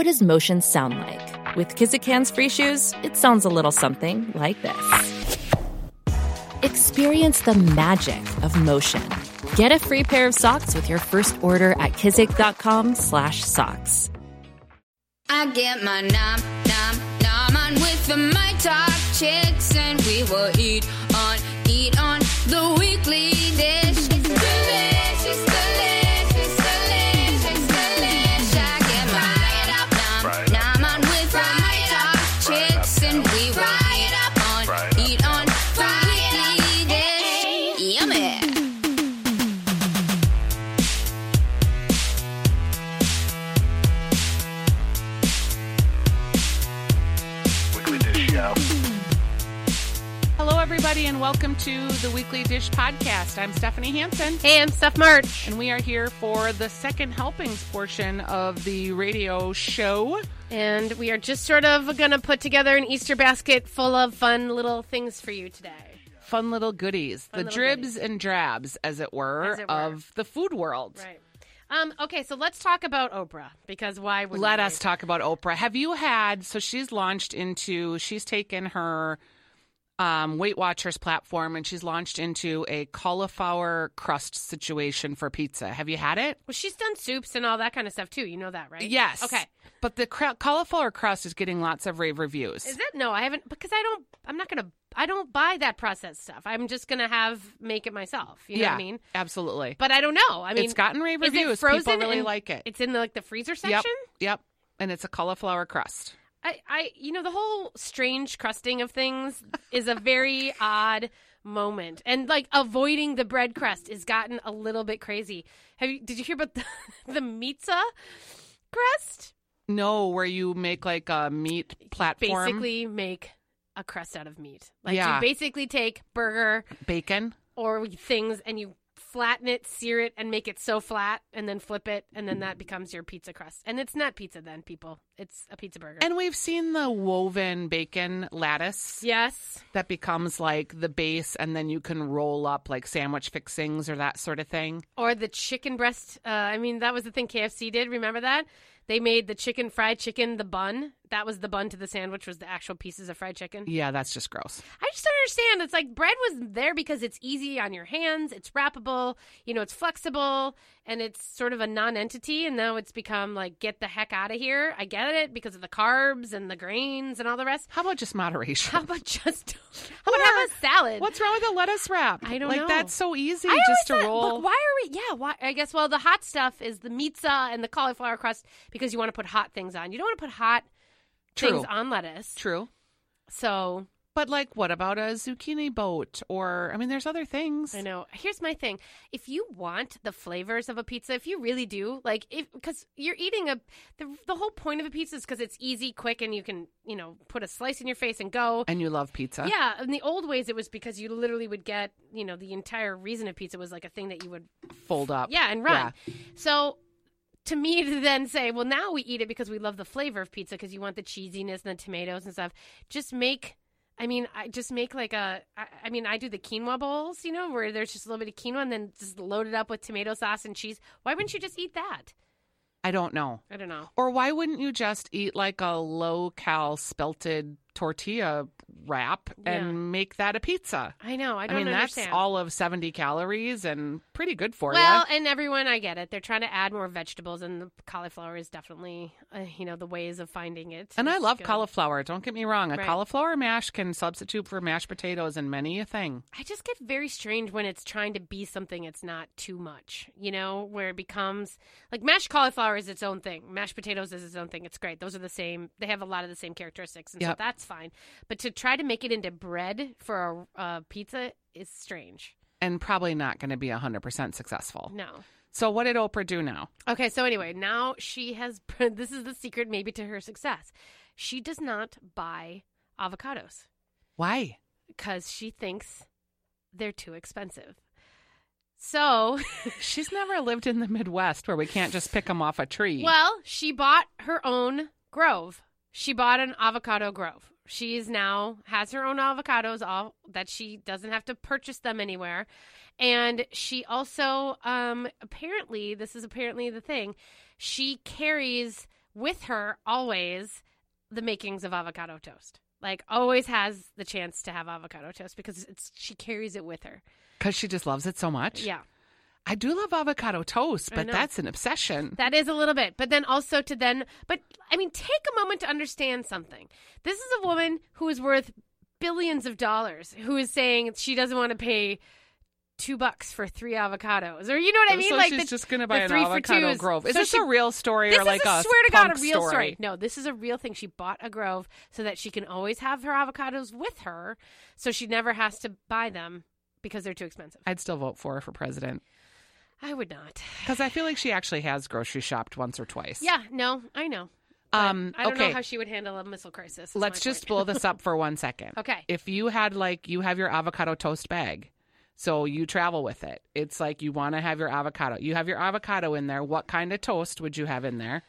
What does motion sound like? With Kizikans free shoes, it sounds a little something like this. Experience the magic of motion. Get a free pair of socks with your first order at kizik.com/socks. I get my nom nom nom on with the my talk chicks, and we will eat on eat on the weekly dish. The Weekly Dish Podcast. I'm Stephanie Hansen, Hey, I'm Steph March. and we are here for the second helpings portion of the radio show. And we are just sort of going to put together an Easter basket full of fun little things for you today. Fun little goodies, Fun the little dribs goodies. and drabs, as it were, As it were. of the food world. Right. Um, okay, so let's talk about Oprah because why would Let us talk about Oprah. Have you had? So she's launched into. She's taken her um, Weight Watchers platform and she's launched into a cauliflower crust situation for pizza. Have you had it? Well, she's done soups and all that kind of stuff too. You know that, right? Yes. Okay. But the cra- cauliflower crust is getting lots of rave reviews. Is it? No, I haven't because I don't. I'm not gonna. I don't buy that processed stuff. I'm just gonna have make it myself. You know yeah, what I mean? absolutely. But I don't know. I mean, it's gotten rave is it reviews. frozen People really and like it. It's in the like the freezer Yep. section. Yep. And it's a cauliflower crust. I, I, you know, the whole strange crusting of things is a very odd moment, and like avoiding the bread crust has gotten a little bit crazy. Have you? Did you hear about the, the pizza crust? No, where you make like a meat platform, Basically, make a crust out of meat. Like Yeah. you basically take burger bacon. or things and you flatten it, sear it, and make it so flat, and then flip it, and then that becomes your pizza crust. And it's not pizza then, people. It's a pizza burger. And we've seen the woven bacon lattice yes, that becomes like the base, and then you can roll up like sandwich fixings or that sort of thing. Or the chicken breast. Uh, I mean, that was the thing KFC did. Remember that? They made the chicken fried chicken the bun. That was the bun to the sandwich. Was the actual pieces of fried chicken. Yeah, that's just gross. I just don't understand. It's like bread was there because it's easy on your hands. It's wrappable. You know, it's flexible, and it's sort of a non-entity. And now it's become like get the heck out of here. I get it because of the carbs and the grains and all the rest. How about just moderation? How about just how about have a salad? What's wrong with a lettuce wrap? I don't like know. that's so easy I just to thought, roll. Look, why are we? Yeah, why? I guess. Well, the hot stuff is the pizza and the cauliflower crust because you want to put hot things on. You don't want to put hot True. things on lettuce. True. So But like, what about a zucchini boat? Or I mean, there's other things. I know. Here's my thing: if you want the flavors of a pizza, if you really do, like, if because you're eating a, the the whole point of a pizza is because it's easy, quick, and you can, you know, put a slice in your face and go. And you love pizza. Yeah, in the old ways, it was because you literally would get, you know, the entire reason of pizza was like a thing that you would Fold up. Yeah, and run. So to me to then say, well, now we eat it because we love the flavor of pizza because you want the cheesiness and the tomatoes and stuff. Just make. I mean, I just make like a. I, I mean, I do the quinoa bowls, you know, where there's just a little bit of quinoa and then just load it up with tomato sauce and cheese. Why wouldn't you just eat that? I don't know. I don't know. Or why wouldn't you just eat like a low cal spelted tortilla wrap Yeah. and make that a pizza? I know. I I, don't mean, understand. that's all of 70 calories and pretty good for Well, you. Well, and everyone, I get it. They're trying to add more vegetables, and the cauliflower is definitely, uh, you know, the ways of finding it. And I love good. cauliflower. Don't get me wrong. A Right. cauliflower mash can substitute for mashed potatoes and many a thing. I just get very strange when it's trying to be something it's not too much, you know, where it becomes like mashed cauliflower is its own thing. Mashed potatoes is its own thing. It's great. Those are the same. They have a lot of the same characteristics, and so that's fine. But to try to make it into bread for a, a pizza is strange. And probably not going to be 100% successful. No. So what did Oprah do now? Okay, so anyway, now she has. This is the secret, maybe to her success. She does not buy avocados Why? because she thinks they're too expensive. So, She's never lived in the Midwest where we can't just pick them off a tree. well, she bought her own grove. She bought an avocado grove. She is now has her own avocados, all that she doesn't have to purchase them anywhere. And she also, um, apparently, this is apparently the thing. She carries with her always the makings of avocado toast. Like always has the chance to have avocado toast because it's she carries it with her. Because she just loves it so much. Yeah. I do love avocado toast, but that's an obsession. That is a little bit. But then also to then, but I mean, take a moment to understand something. This is a woman who is worth billions of dollars who is saying she doesn't want to pay two bucks for three avocados. Or you know what I mean? so like she's the- just going to buy an three avocado grove. Is So this she- a real story or like is a, a swear to God, a real story? story. No, this is a real thing. She bought a grove so that she can always have her avocados with her, so she never has to buy them because they're too expensive. I'd still vote for her for president I would not. because I feel like she actually has grocery shopped once or twice. Yeah, no, I know. Um. I don't okay. know how she would handle a missile crisis. Let's just blow this up for one second. Okay. If you had like you have your avocado toast bag, so you travel with it. It's like you want to have your avocado. You have your avocado in there. What kind of toast would you have in there?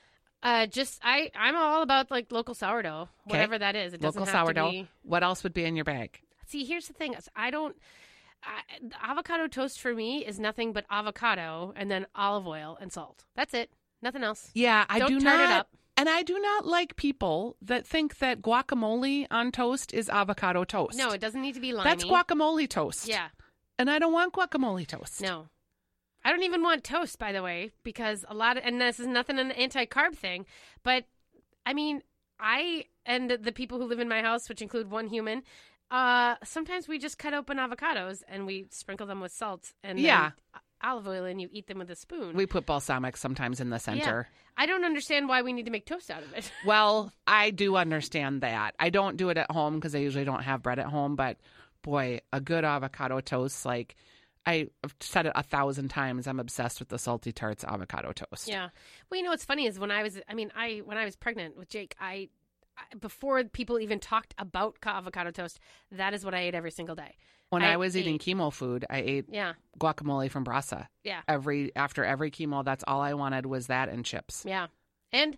Uh, just I I'm all about like local sourdough, whatever that is. It doesn't Local have sourdough. to be. What else would be in your bag? See, here's the thing: I don't. I, the avocado toast for me is nothing but avocado and then olive oil and salt. That's it. Nothing else. Yeah, I Don't do turn it up. And I do not like people that think that guacamole on toast is avocado toast. No, it doesn't need to be limey. That's guacamole toast. Yeah. And I don't want guacamole toast. No. I don't even want toast, by the way, because a lot of, and this is nothing an anti carb thing, but I mean, I and the people who live in my house, which include one human, uh, sometimes we just cut open avocados and we sprinkle them with salt and Yeah. olive oil and you eat them with a spoon. We put balsamic sometimes in the center. I don't understand why we need to make toast out of it. Well, I do understand that. I don't do it at home because I usually don't have bread at home, but boy, a good avocado toast, like I've said it a thousand times, I'm obsessed with the Salty Tart's avocado toast. Yeah. Well, you know what's funny is when I was, I mean, I when I was pregnant with Jake, I before people even talked about avocado toast, that is what I ate every single day. When I, I was eating ate- chemo food, I ate Yeah. guacamole from Brasa. Yeah. Every after every chemo, that's all I wanted was that and chips. Yeah. And,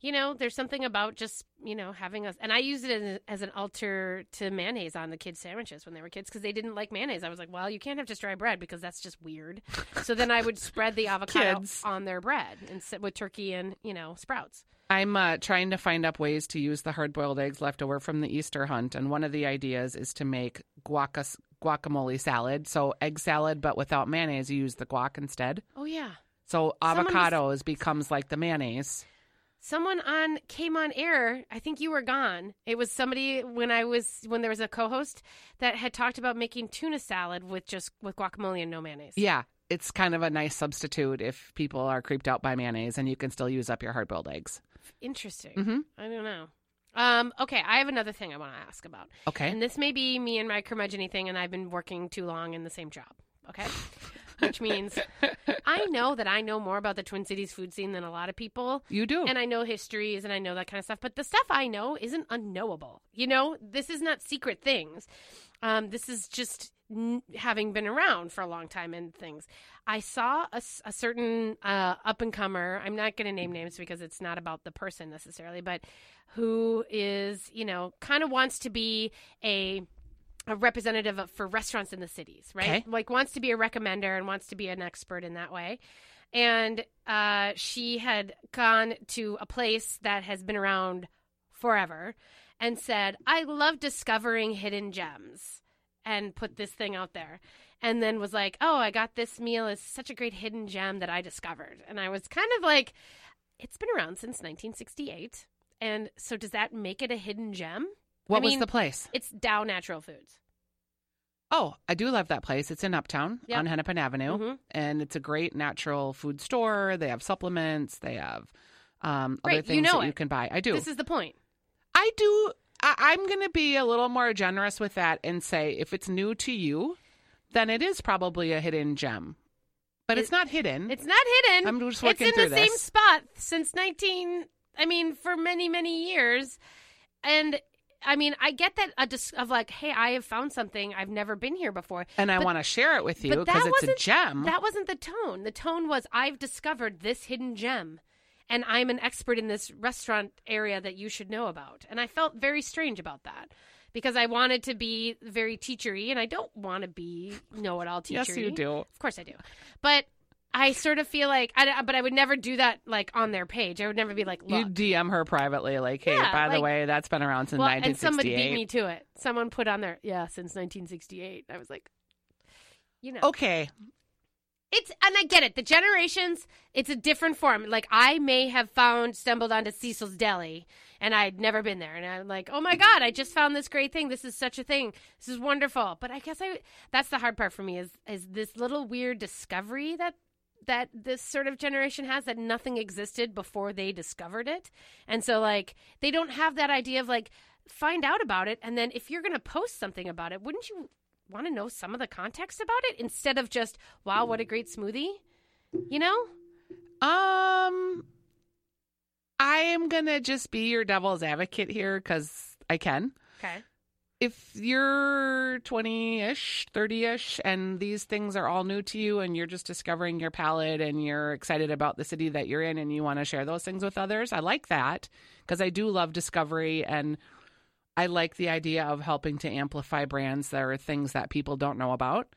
you know, there's something about just, you know, having us, and I used it as, as an alter to mayonnaise on the kids' sandwiches when they were kids because they didn't like mayonnaise. I was like, well, you can't have just dry bread because that's just weird. so then I would spread the avocado Kids. on their bread and sit with turkey and, you know, sprouts. I'm uh, trying to find up ways to use the hard boiled eggs left over from the Easter hunt, and one of the ideas is to make guacas, guacamole salad. So egg salad, but without mayonnaise, you use the guac instead. Oh, yeah. So avocados becomes like the mayonnaise. Someone on came on air. I think you were gone. It was somebody when I was when there was a co-host that had talked about making tuna salad with just with guacamole and no mayonnaise. Yeah, it's kind of a nice substitute if people are creeped out by mayonnaise, and you can still use up your hard boiled eggs. Interesting. Mhm. I don't know. Um, okay, I have another thing I want to ask about. Okay. And this may be me and my curmudgeon thing, and I've been working too long in the same job. Okay. Which means I know that I know more about the Twin Cities food scene than a lot of people. You do. And I know histories and I know that kind of stuff. But the stuff I know isn't unknowable. You know, this is not secret things. Um, this is just n- having been around for a long time and things. I saw a certain uh, up and comer. I'm not going to name names because it's not about the person necessarily, but who is, you know, kind of wants to be a a representative of, for restaurants in the cities, right? Okay. Like wants to be a recommender and wants to be an expert in that way. And uh, she had gone to a place that has been around forever and said, I love discovering hidden gems and put this thing out there. And then was like, oh, I got this meal is such a great hidden gem that I discovered. And I was kind of like, it's been around since 1968. And so does that make it a hidden gem? what I was the place? It's Tao Natural Foods. Oh, I do love that place. It's in Uptown Yep. on Hennepin Avenue, Mhm. and it's a great natural food store. They have supplements. They have um, other Right, you things know that you can buy. I do. This is the point. I do. I, I'm going to be a little more generous with that and say if it's new to you, then it is probably a hidden gem. But It- it's not hidden. It's not hidden. I'm just working It's in the same spot since 19. I mean, for many many years, and I mean, I get that a dis- of like, hey, I have found something I've never been here before, and I want to share it with you but because it's a gem. That wasn't the tone. The tone was, I've discovered this hidden gem, and I'm an expert in this restaurant area that you should know about. And I felt very strange about that. Because I wanted to be very teachery, and I don't want to be know-it-all teachery. yes, you do. Of course I do. But I sort of feel like, I, but I would never do that like on their page. I would never be like, You. DM her privately, like, "Hey, Yeah, by the way, that's been around since well, and 1968." somebody beat me to it. Someone put on there, yeah, since 1968. I was like, you know, Okay, it's and I get it. The generations, it's a different form. Like I may have found stumbled onto Cecil's Deli, and I'd never been there, and I'm like, oh my god, I just found this great thing. This is such a thing. This is wonderful. But I guess I that's the hard part for me is is this little weird discovery that that this sort of generation has that nothing existed before they discovered it. And so like they don't have that idea of like find out about it and then if you're going to post something about it, wouldn't you want to know some of the context about it instead of just wow, what a great smoothie? You know? um, I am gonna just be your devil's advocate here because I can. Okay. if you're 20-ish 30-ish and these things are all new to you and you're just discovering your palette and you're excited about the city that you're in and you want to share those things with others i like that because i do love discovery and i like the idea of helping to amplify brands that are things that people don't know about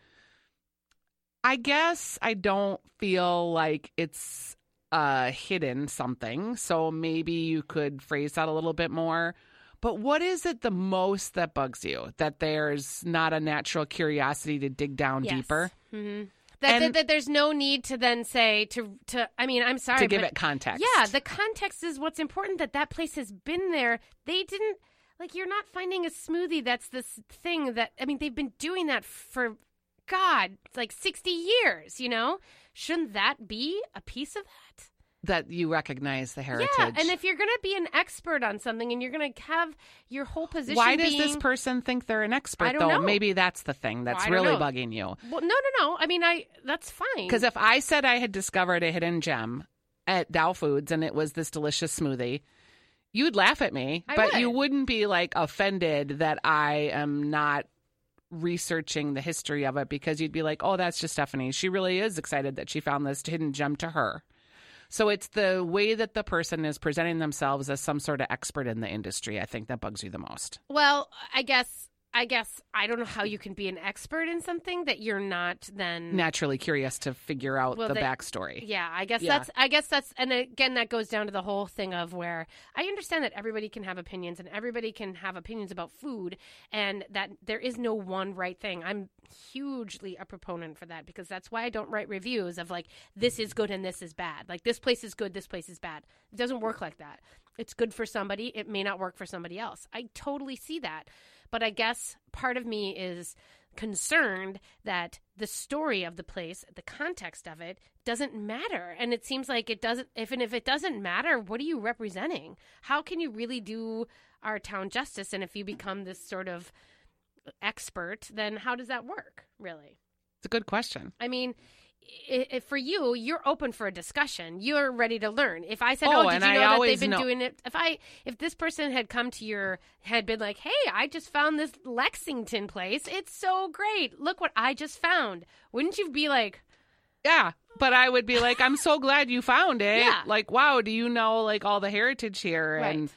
i guess i don't feel like it's uh hidden something so maybe you could phrase that a little bit more but what is it the most that bugs you? That there's not a natural curiosity to dig down Yes. deeper hmm That, that, And- that there's no need to then say to to. I mean, I'm sorry to give it context? Yeah, the context is what's important. That that place has been there. They didn't like. You're not finding a smoothie that's this thing that. I mean, they've been doing that for God, like sixty years. You know, shouldn't that be a piece of that? that you recognize the heritage. Yeah, and if you're going to be an expert on something and you're going to have your whole position, why does being, this person think they're an expert though? know. Maybe that's the thing that's don't really know. bugging you. Well, no, no, no. I mean, I that's fine. Because if I said I had discovered a hidden gem at Tao Foods and it was this delicious smoothie, you'd laugh at me, I but would. you wouldn't be like offended that I am not researching the history of it because you'd be like, "Oh, that's just Stephanie. She really is excited that she found this hidden gem to her." So it's the way that the person is presenting themselves as some sort of expert in the industry, I think that bugs you the most. Well, I guess I guess I don't know how you can be an expert in something that you're not then Naturally curious to figure out Well, the they- backstory. Yeah, I guess Yeah. that's I guess that's and again that goes down to the whole thing of where I understand that everybody can have opinions and everybody can have opinions about food and that there is no one right thing. I'm hugely a proponent for that because that's why I don't write reviews of like this is good and this is bad. Like this place is good, this place is bad. It doesn't work like that. It's good for somebody, it may not work for somebody else. I totally see that. But I guess part of me is concerned that the story of the place, the context of it, doesn't matter. And it seems like it doesn't. If and if it doesn't matter, what are you representing? How can you really do our town justice? And if you become this sort of expert, then how does that work? Really? It's a good question. I mean. I i for you, you're open for a discussion. You're ready to learn. If I said, Oh, "Oh, did you I know that they've been know- doing it?" If I, if this person had come to your, had been like, "Hey, I just found this Lexington place. It's so great. Look what I just found." Wouldn't you be like, Yeah, but I would be like, I'm so glad you found it. Yeah. Like, wow, do you know like all the heritage here? Right. And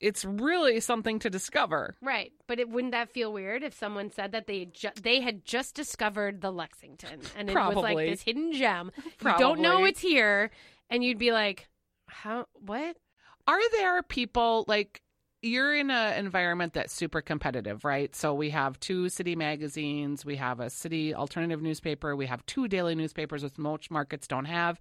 it's really something to discover. right? But it wouldn't that feel weird if someone said that they ju- they had just discovered the Lexington and it was like this hidden gem. You don't know it's here, and you'd be like, "How? What?" Are there people like you're in an environment that's super competitive, right? So we have two city magazines, we have a city alternative newspaper, we have two daily newspapers, which most markets don't have.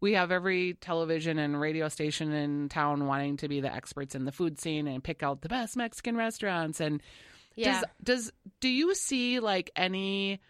We have every television and radio station in town wanting to be the experts in the food scene and pick out the best Mexican restaurants and Yeah. Does does do you see like any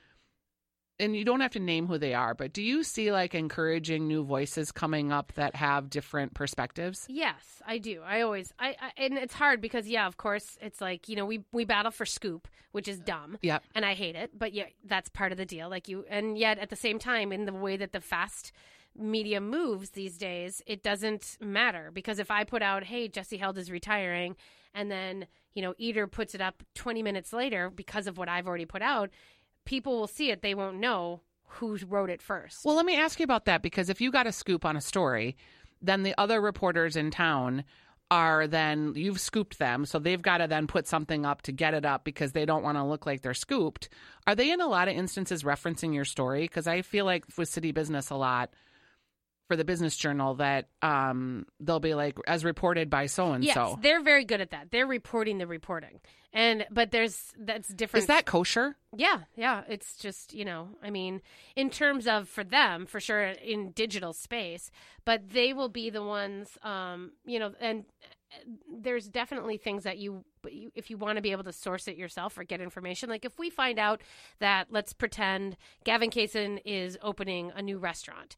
and you don't have to name who they are, but do you see like encouraging new voices coming up that have different perspectives? Yes, I do. I always I, I and it's hard because yeah, of course, it's like, you know, we we battle for scoop, which is dumb. Yeah. And I hate it, but yeah, that's part of the deal. Like you and yet at the same time in the way that the fast media moves these days, it doesn't matter because if I put out, "Hey, Jesse Held is retiring," and then, you know, Eater puts it up 20 minutes later because of what I've already put out, people will see it, they won't know who wrote it first. Well, let me ask you about that because if you got a scoop on a story, then the other reporters in town are then you've scooped them, so they've got to then put something up to get it up because they don't want to look like they're scooped. Are they in a lot of instances referencing your story? Because I feel like with City Business a lot for the Business Journal that um, they'll be like as reported by so and yes, so. they're very good at that. They're reporting the reporting. And but there's that's different Is that kosher? Yeah, yeah. It's just, you know, I mean, in terms of for them, for sure in digital space, but they will be the ones, um, you know, and uh, there's definitely things that you- if you want to be able to source it yourself or get information, like if we find out that, let's pretend Gavin Kaysen is opening a new restaurant,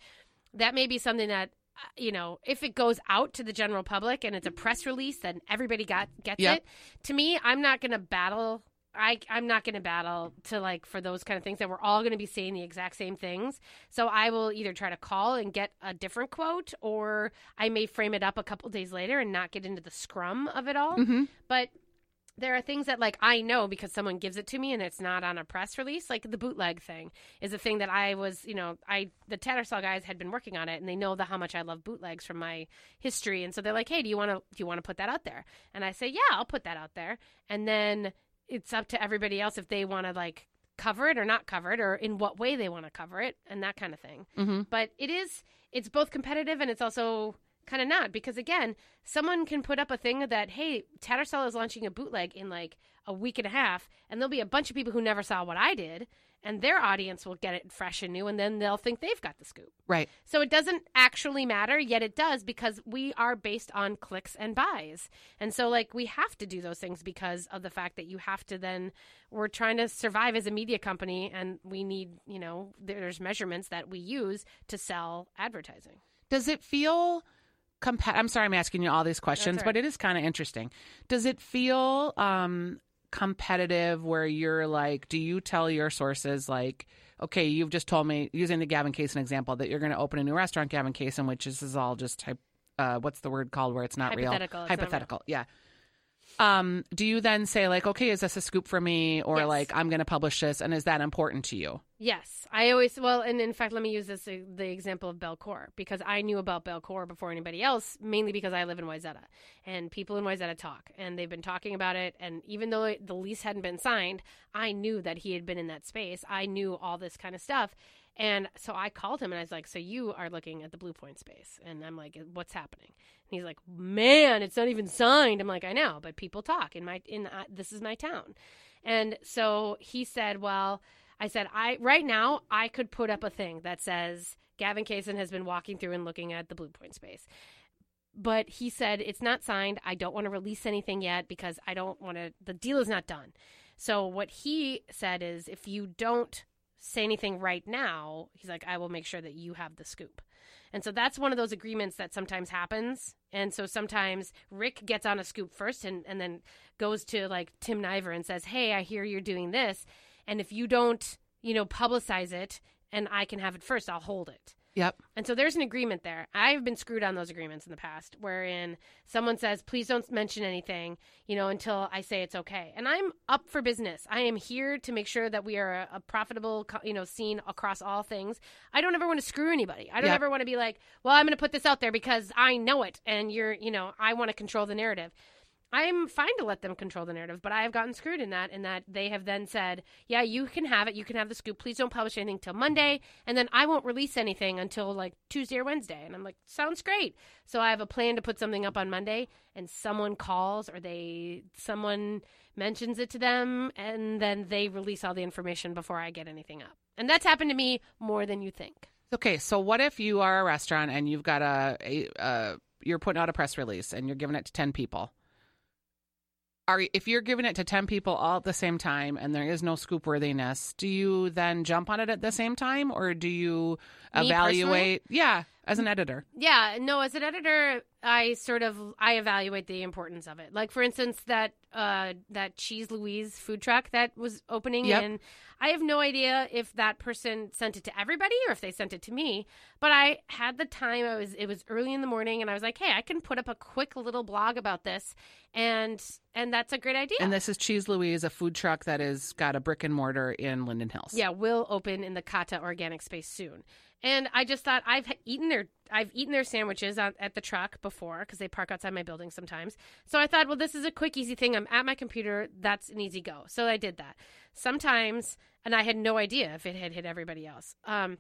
that may be something that, uh, you know, if it goes out to the general public and it's a press release, then everybody got gets Yep. it. To me, I'm not going to battle I I'm not going to battle to like for those kind of things that we're all going to be saying the exact same things. So I will either try to call and get a different quote, or I may frame it up a couple days later and not get into the scrum of it all. But there are things that like I know because someone gives it to me and it's not on a press release. Like the bootleg thing is a thing that I was, you know, I the Tattersall guys had been working on it and they know the how much I love bootlegs from my history and so they're like, "Hey, do you want to do you want to put that out there?" And I say, "Yeah, I'll put that out there." And then it's up to everybody else if they want to like cover it or not cover it or in what way they want to cover it and that kind of thing. Mm-hmm. But it is it's both competitive and it's also kind of not because again, someone can put up a thing that hey, Tattersall is launching a bootleg in like a week and a half and there'll be a bunch of people who never saw what I did and their audience will get it fresh and new and then they'll think they've got the scoop. Right. So it doesn't actually matter, yet it does because we are based on clicks and buys. And so, like, we have to do those things because of the fact that you have to then, we're trying to survive as a media company and we need, you know, there's measurements that we use to sell advertising. Does it feel compa- I'm sorry I'm asking you all these questions, right. but it is kind of interesting. Does it feel um competitive where you're like do you tell your sources like okay, you've just told me using the Gavin Kaysen example that you're going to open a new restaurant Gavin Kaysen which is, is all just uh what's the word called where it's not real? Hypothetical, it's not real. Hypothetical. Yeah. Um do you then say like okay, is this a scoop for me or Yes. like I'm going to publish this and is that important to you? Yes, I always well, and in fact, let me use this uh, the example of Bellecour because I knew about Bellecour before anybody else, mainly because I live in Wayzata, and people in Wayzata talk, and they've been talking about it, and even though the lease hadn't been signed, I knew that he had been in that space. I knew all this kind of stuff, and so I called him and I was like, "So you are looking at the Blue Point space?" And I'm like, "What's happening?" And he's like, "Man, it's not even signed." I'm like, "I know, but people talk in my in uh, this is my town," and so he said, "Well." I said, I right now I could put up a thing that says Gavin Kaysen has been walking through and looking at the Blue Point space. But he said it's not signed. I don't want to release anything yet because I don't want to the deal is not done. So what he said is if you don't say anything right now, he's like I will make sure that you have the scoop. And so that's one of those agreements that sometimes happens. And so sometimes Rick gets on a scoop first and, and then goes to like Tim Niver and says, Hey, I hear you're doing this. And if you don't, you know, publicize it and I can have it first, I'll hold it. Yep. And so there's an agreement there. I've been screwed on those agreements in the past wherein someone says, please don't mention anything, you know, until I say it's okay. And I'm up for business. I am here to make sure that we are a, a profitable, you know, scene across all things. I don't ever want to screw anybody. I don't Yeah. ever want to be like, well, I'm going to put this out there because I know it and you're, you know, I want to control the narrative. I'm fine to let them control the narrative, but I have gotten screwed in that, in that they have then said, "Yeah, you can have it. You can have the scoop. Please don't publish anything till Monday, and then I won't release anything until like Tuesday or Wednesday." And I'm like, "Sounds great." So I have a plan to put something up on Monday, and someone calls or they someone mentions it to them, and then they release all the information before I get anything up. And that's happened to me more than you think. Okay, so what if you are a restaurant and you've got a, a uh, you're putting out a press release and you're giving it to ten people? Are if you're giving it to 10 people all at the same time and there is no scoop worthiness, do you then jump on it at the same time or do you Me evaluate? Yeah, as an editor. Yeah, no, as an editor, I sort of I evaluate the importance of it. Like for instance, that uh that Cheese Louise food truck that was opening Yep. and I have no idea if that person sent it to everybody or if they sent it to me, but I had the time I was it was early in the morning and I was like, "Hey, I can put up a quick little blog about this." And and that's a great idea. And this is Cheese Louise, a food truck that is got a brick and mortar in Linden Hills. Yeah, will open in the Kata organic space soon. And I just thought I've eaten their I've eaten their sandwiches at, at the truck before because they park outside my building sometimes. So I thought, well, this is a quick, easy thing. I'm at my computer. That's an easy go. So I did that. Sometimes, and I had no idea if it had hit everybody else. Um,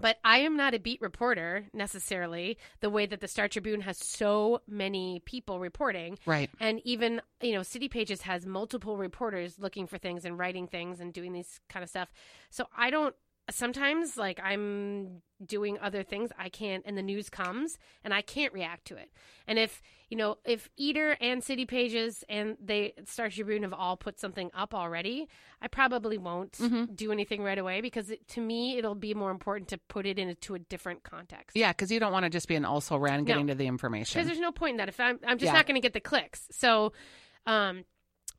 but I am not a beat reporter necessarily. The way that the Star Tribune has so many people reporting, Right. and even you know city pages has multiple reporters looking for things and writing things and doing these kind of stuff so i don't sometimes like i'm doing other things i can't and the news comes and i can't react to it and if you know if eater and city pages and they star tribune have all put something up already i probably won't do anything right away because it, to me it'll be more important to put it into a different context Yeah, because you don't want to just be an also ran getting No. to the information. because there's no point in that if I'm I'm just Yeah. not going to get the clicks. So, um,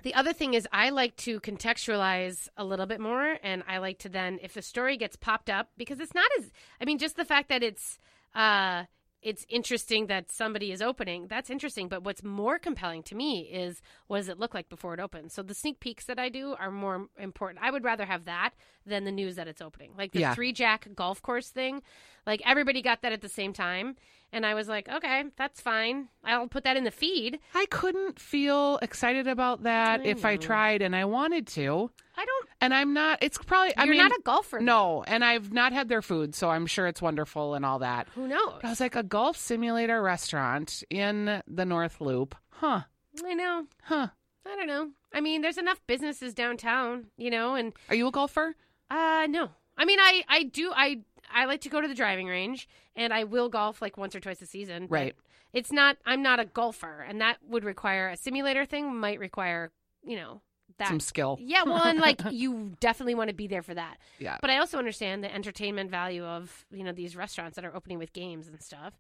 the other thing is I like to contextualize a little bit more, and I like to then if a story gets popped up because it's not as I mean just the fact that it's uh it's interesting that somebody is opening. That's interesting, but what's more compelling to me is what does it look like before it opens? So the sneak peeks that I do are more important. I would rather have that than the news that it's opening. Like the Yeah. three jack golf course thing, like everybody got that at the same time, and I was like, okay, that's fine. I'll put that in the feed. I couldn't feel excited about that I if I tried and I wanted to. I don't. And I'm not, it's probably, I You're mean, not a golfer. No, and I've not had their food, so I'm sure it's wonderful and all that. Who knows? But I was like, a golf simulator restaurant in the North Loop. Huh. I know. Huh. I don't know. I mean, there's enough businesses downtown, you know, and Are you a golfer? Uh no. I mean I I do I I like to go to the driving range and I will golf like once or twice a season. Right. It's not I'm not a golfer and that would require a simulator thing might require, you know, that Some skill. Yeah, well, and like you definitely want to be there for that. Yeah. But I also understand the entertainment value of, you know, these restaurants that are opening with games and stuff.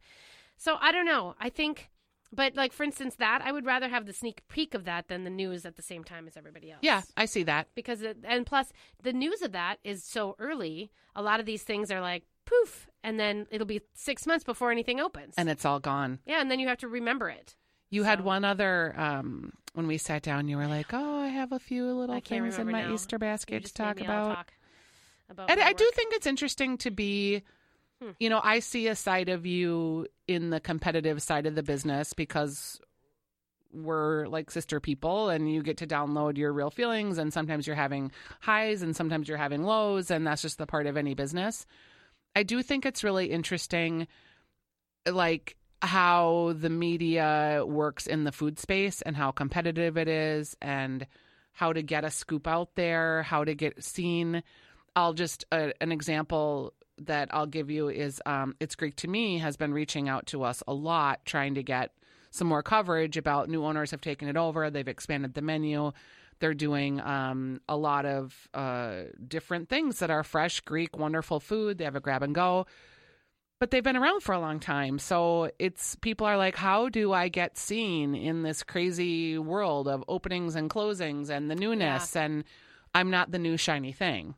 So I don't know. I think but like for instance that I would rather have the sneak peek of that than the news at the same time as everybody else Yeah, I see that. because it, and plus the news of that is so early a lot of these things are like poof and then it'll be six months before anything opens And it's all gone. yeah and then you have to remember it You had one other, um, when we sat down, you were like, oh, I have a few little things in my now. Easter basket to talk about. talk about And I do think it's interesting to be, Hmm. you know, I see a side of you in the competitive side of the business because we're like sister people and you get to download your real feelings and sometimes you're having highs and sometimes you're having lows and that's just the part of any business. I do think it's really interesting like how the media works in the food space and how competitive it is and how to get a scoop out there, how to get seen. I'll just uh, an example that I'll give you is um, it's Greek to me has been reaching out to us a lot, trying to get some more coverage about new owners have taken it over. They've expanded the menu. They're doing um, a lot of uh, different things that are fresh, Greek, wonderful food. They have a grab and go, but they've been around for a long time. So it's people are like, how do I get seen in this crazy world of openings and closings and the newness? And I'm not the new shiny thing.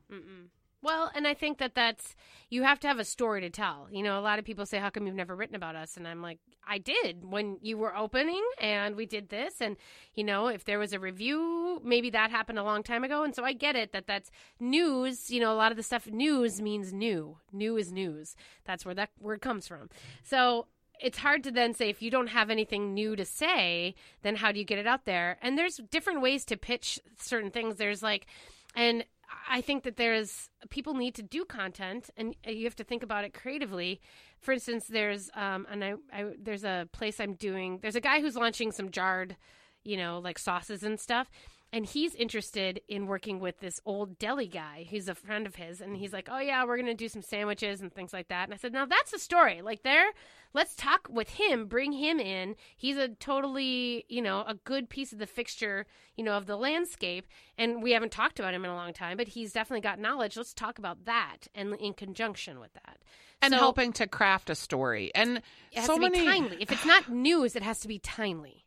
Well and i think that that's you have to have a story to tell. You know a lot of people say how come you've never written about us? And i'm like i did when you were opening and we did this. And you know if there was a review maybe that happened a long time ago. And so i get it that that's news. You know a lot of the stuff news means new. New is news. That's where that word comes from. So it's hard to then say if you don't have anything new to say then how do you get it out there? And there's different ways to pitch certain things. There's like and I think that there's people need to do content, and you have to think about it creatively. For instance, there's um, and I, I there's a place I'm doing. There's a guy who's launching some jarred, you know, like sauces and stuff. And he's interested in working with this old deli guy who's a friend of his. And he's like oh yeah we're gonna do some sandwiches and things like that. And i said now that's the story. Like there let's talk with him bring him in. He's a totally you know a good piece of the fixture you know of the landscape. And we haven't talked about him in a long time but he's definitely got knowledge. Let's talk about that and in conjunction with that. And So, helping to craft a story. And it has so to be many timely. If it's not news it has to be timely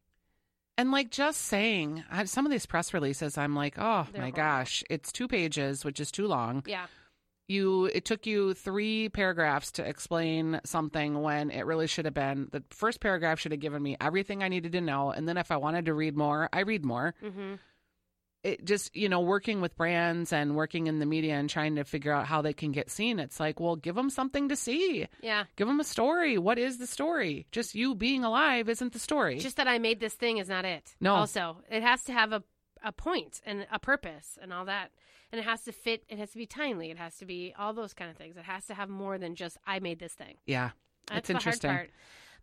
And like just saying, I, some of these press releases, I'm like, oh They're my horrible. gosh, it's two pages, which is too long. yeah You, it took you three paragraphs to explain something when it really should have been the first paragraph should have given me everything I needed to know, and then if I wanted to read more, I read more. mm-hmm. It just, you know, working with brands and working in the media and trying to figure out how they can get seen. It's like, well, give them something to see. yeah Give them a story. What is the story? Just you being alive isn't the story. Just that I made this thing is not it. No. Also, it has to have a a point and a purpose and all that. And it has to fit. It has to be timely. It has to be all those kind of things. It has to have more than just I made this thing. yeah, That's it's the interesting. hard part.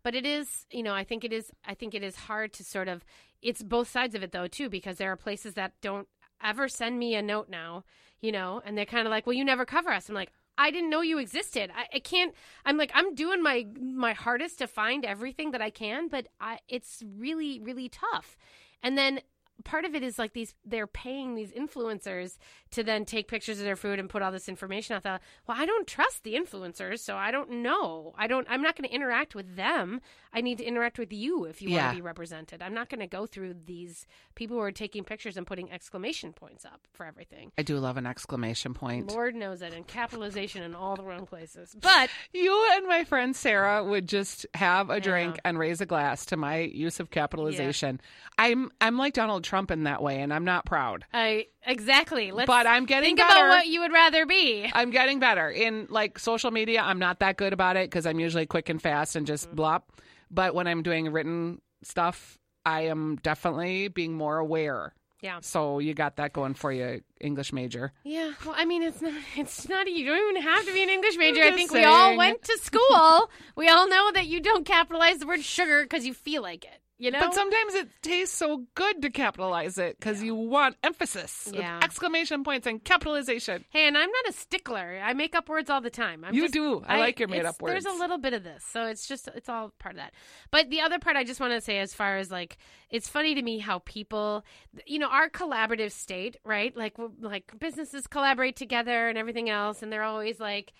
But it is, you know, I think it is. I think it is hard to sort of. It's both sides of it though too, because there are places that don't ever send me a note now, you know, and they're kind of like, "Well, you never cover us." I'm like, I didn't know you existed. I, I can't. I'm like, I'm doing my my hardest to find everything that I can, but I, it's really really tough. And then part of it is like these they're paying these influencers to then take pictures of their food and put all this information out there. Well, I don't trust the influencers, so I don't know. I don't I'm not going to interact with them. I need to interact with you if you Yeah. want to be represented. I'm not going to go through these people who are taking pictures and putting exclamation points up for everything. I do love an exclamation point. Lord knows it, and capitalization in all the wrong places. But You and my friend Sarah would just have a drink Yeah. and raise a glass to my use of capitalization. I'm I'm like Donald Trump in that way, and I'm not proud. I exactly. Let's But I'm getting think better. about what you would rather be. I'm getting better in like social media. I'm not that good about it because I'm usually quick and fast and just Mm-hmm. blop. But when I'm doing written stuff, I am definitely being more aware. Yeah. So you got that going for you, English major. Yeah, well, I mean, it's not. It's not. You don't even have to be an English major. I think we all went to school. we all know that you don't capitalize the word sugar because you feel like it. You know. But sometimes it tastes so good to capitalize it because you want emphasis, with Yeah. exclamation points, and capitalization. Hey, and I'm not a stickler. I make up words all the time. I'm You just- do. I like your made-up words. There's a little bit of this, so it's just it's all part of that. But the other part I just want to say, as far as like, it's funny to me how people, you know, our collaborative state, right? Like, like businesses collaborate together and everything else, and they're always like,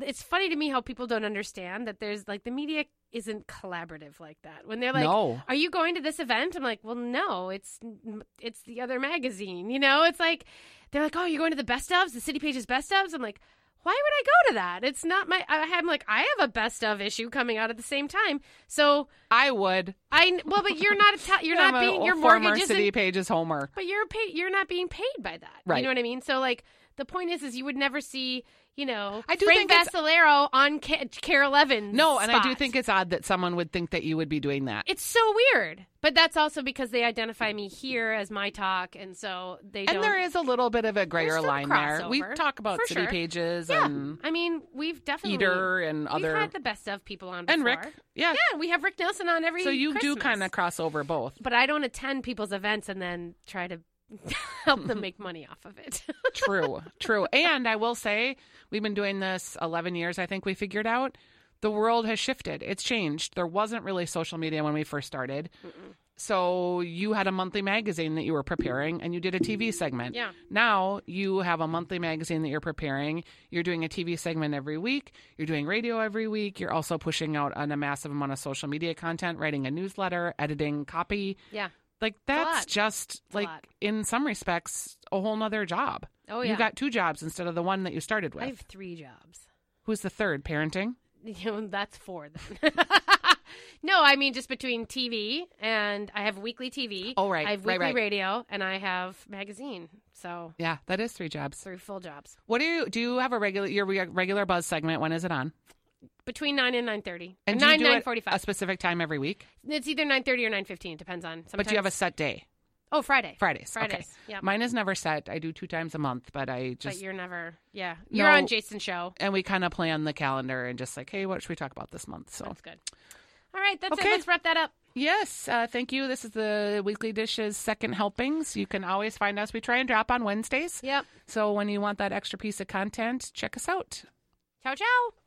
it's funny to me how people don't understand that there's like the media isn't collaborative like that. When they're like, No. are you going to this event? I'm like, well, no, it's it's the other magazine. You know, it's like they're like, oh, you're going to the best ofs, the City Pages best ofs. I'm like, why would I go to that? It's not my. I am like, I have a best of issue coming out at the same time. So I would. I well, but you're not a you're I'm not being your former mortgage City Pages homer. but you're paid. You're not being paid by that. Right. You know what I mean? So like the point is, is you would never see, you know, I do Frank think Vascellaro on Ca- Carol Evans. No, and I do think it's odd that someone would think that you would be doing that. it's so weird. But that's also because they identify me here as my talk, and so they don't. And there is a little bit of a grayer line there. We talk about City sure. Pages yeah. and I mean, we've definitely Eater and we've other had the best of people on and. Rick. Yeah. Yeah, we have Rick Nelson on every. So you do kind of cross over both. But I don't attend people's events and then try to help them make money off of it. True, true. And I will say, we've been doing this 11 years, I think we figured out. The world has shifted. It's changed. There wasn't really social media when we first started. So you had a monthly magazine that you were preparing and you did a TV segment. Yeah. Now you have a monthly magazine that you're preparing. You're doing a TV segment every week. You're doing radio every week. You're also pushing out on a massive amount of social media content, writing a newsletter, editing copy. yeah. Like that's just like lot. in some respects a whole nother job. Oh yeah. You got two jobs instead of the one that you started with. I have three jobs. Who's the third? Parenting? You know, that's four then. no, I mean just between TV and I have weekly TV. Oh, right, I have weekly right. radio and I have magazine. So Yeah, that is three jobs. three full jobs What do you do? You have a regular your regular buzz segment? When is it on? Between nine and nine thirty. And nine nine forty a specific time every week? It's either nine thirty or nine fifteen. It Depends on. Sometimes. But do you have a set day? oh Friday. Fridays. Okay. Fridays. Yeah. Mine is never set. I do two times a month, but I just. but you're never. Yeah. You're No. on Jason's show. and we kind of plan the calendar and just like, hey, what should we talk about this month? So That's good. All right. That's Okay. it. Let's wrap that up. Yes, uh, thank you. This is the Weekly Dishes second helpings. You can always find us. We try and drop on Wednesdays. Yep. So when you want that extra piece of content, check us out. Ciao, ciao.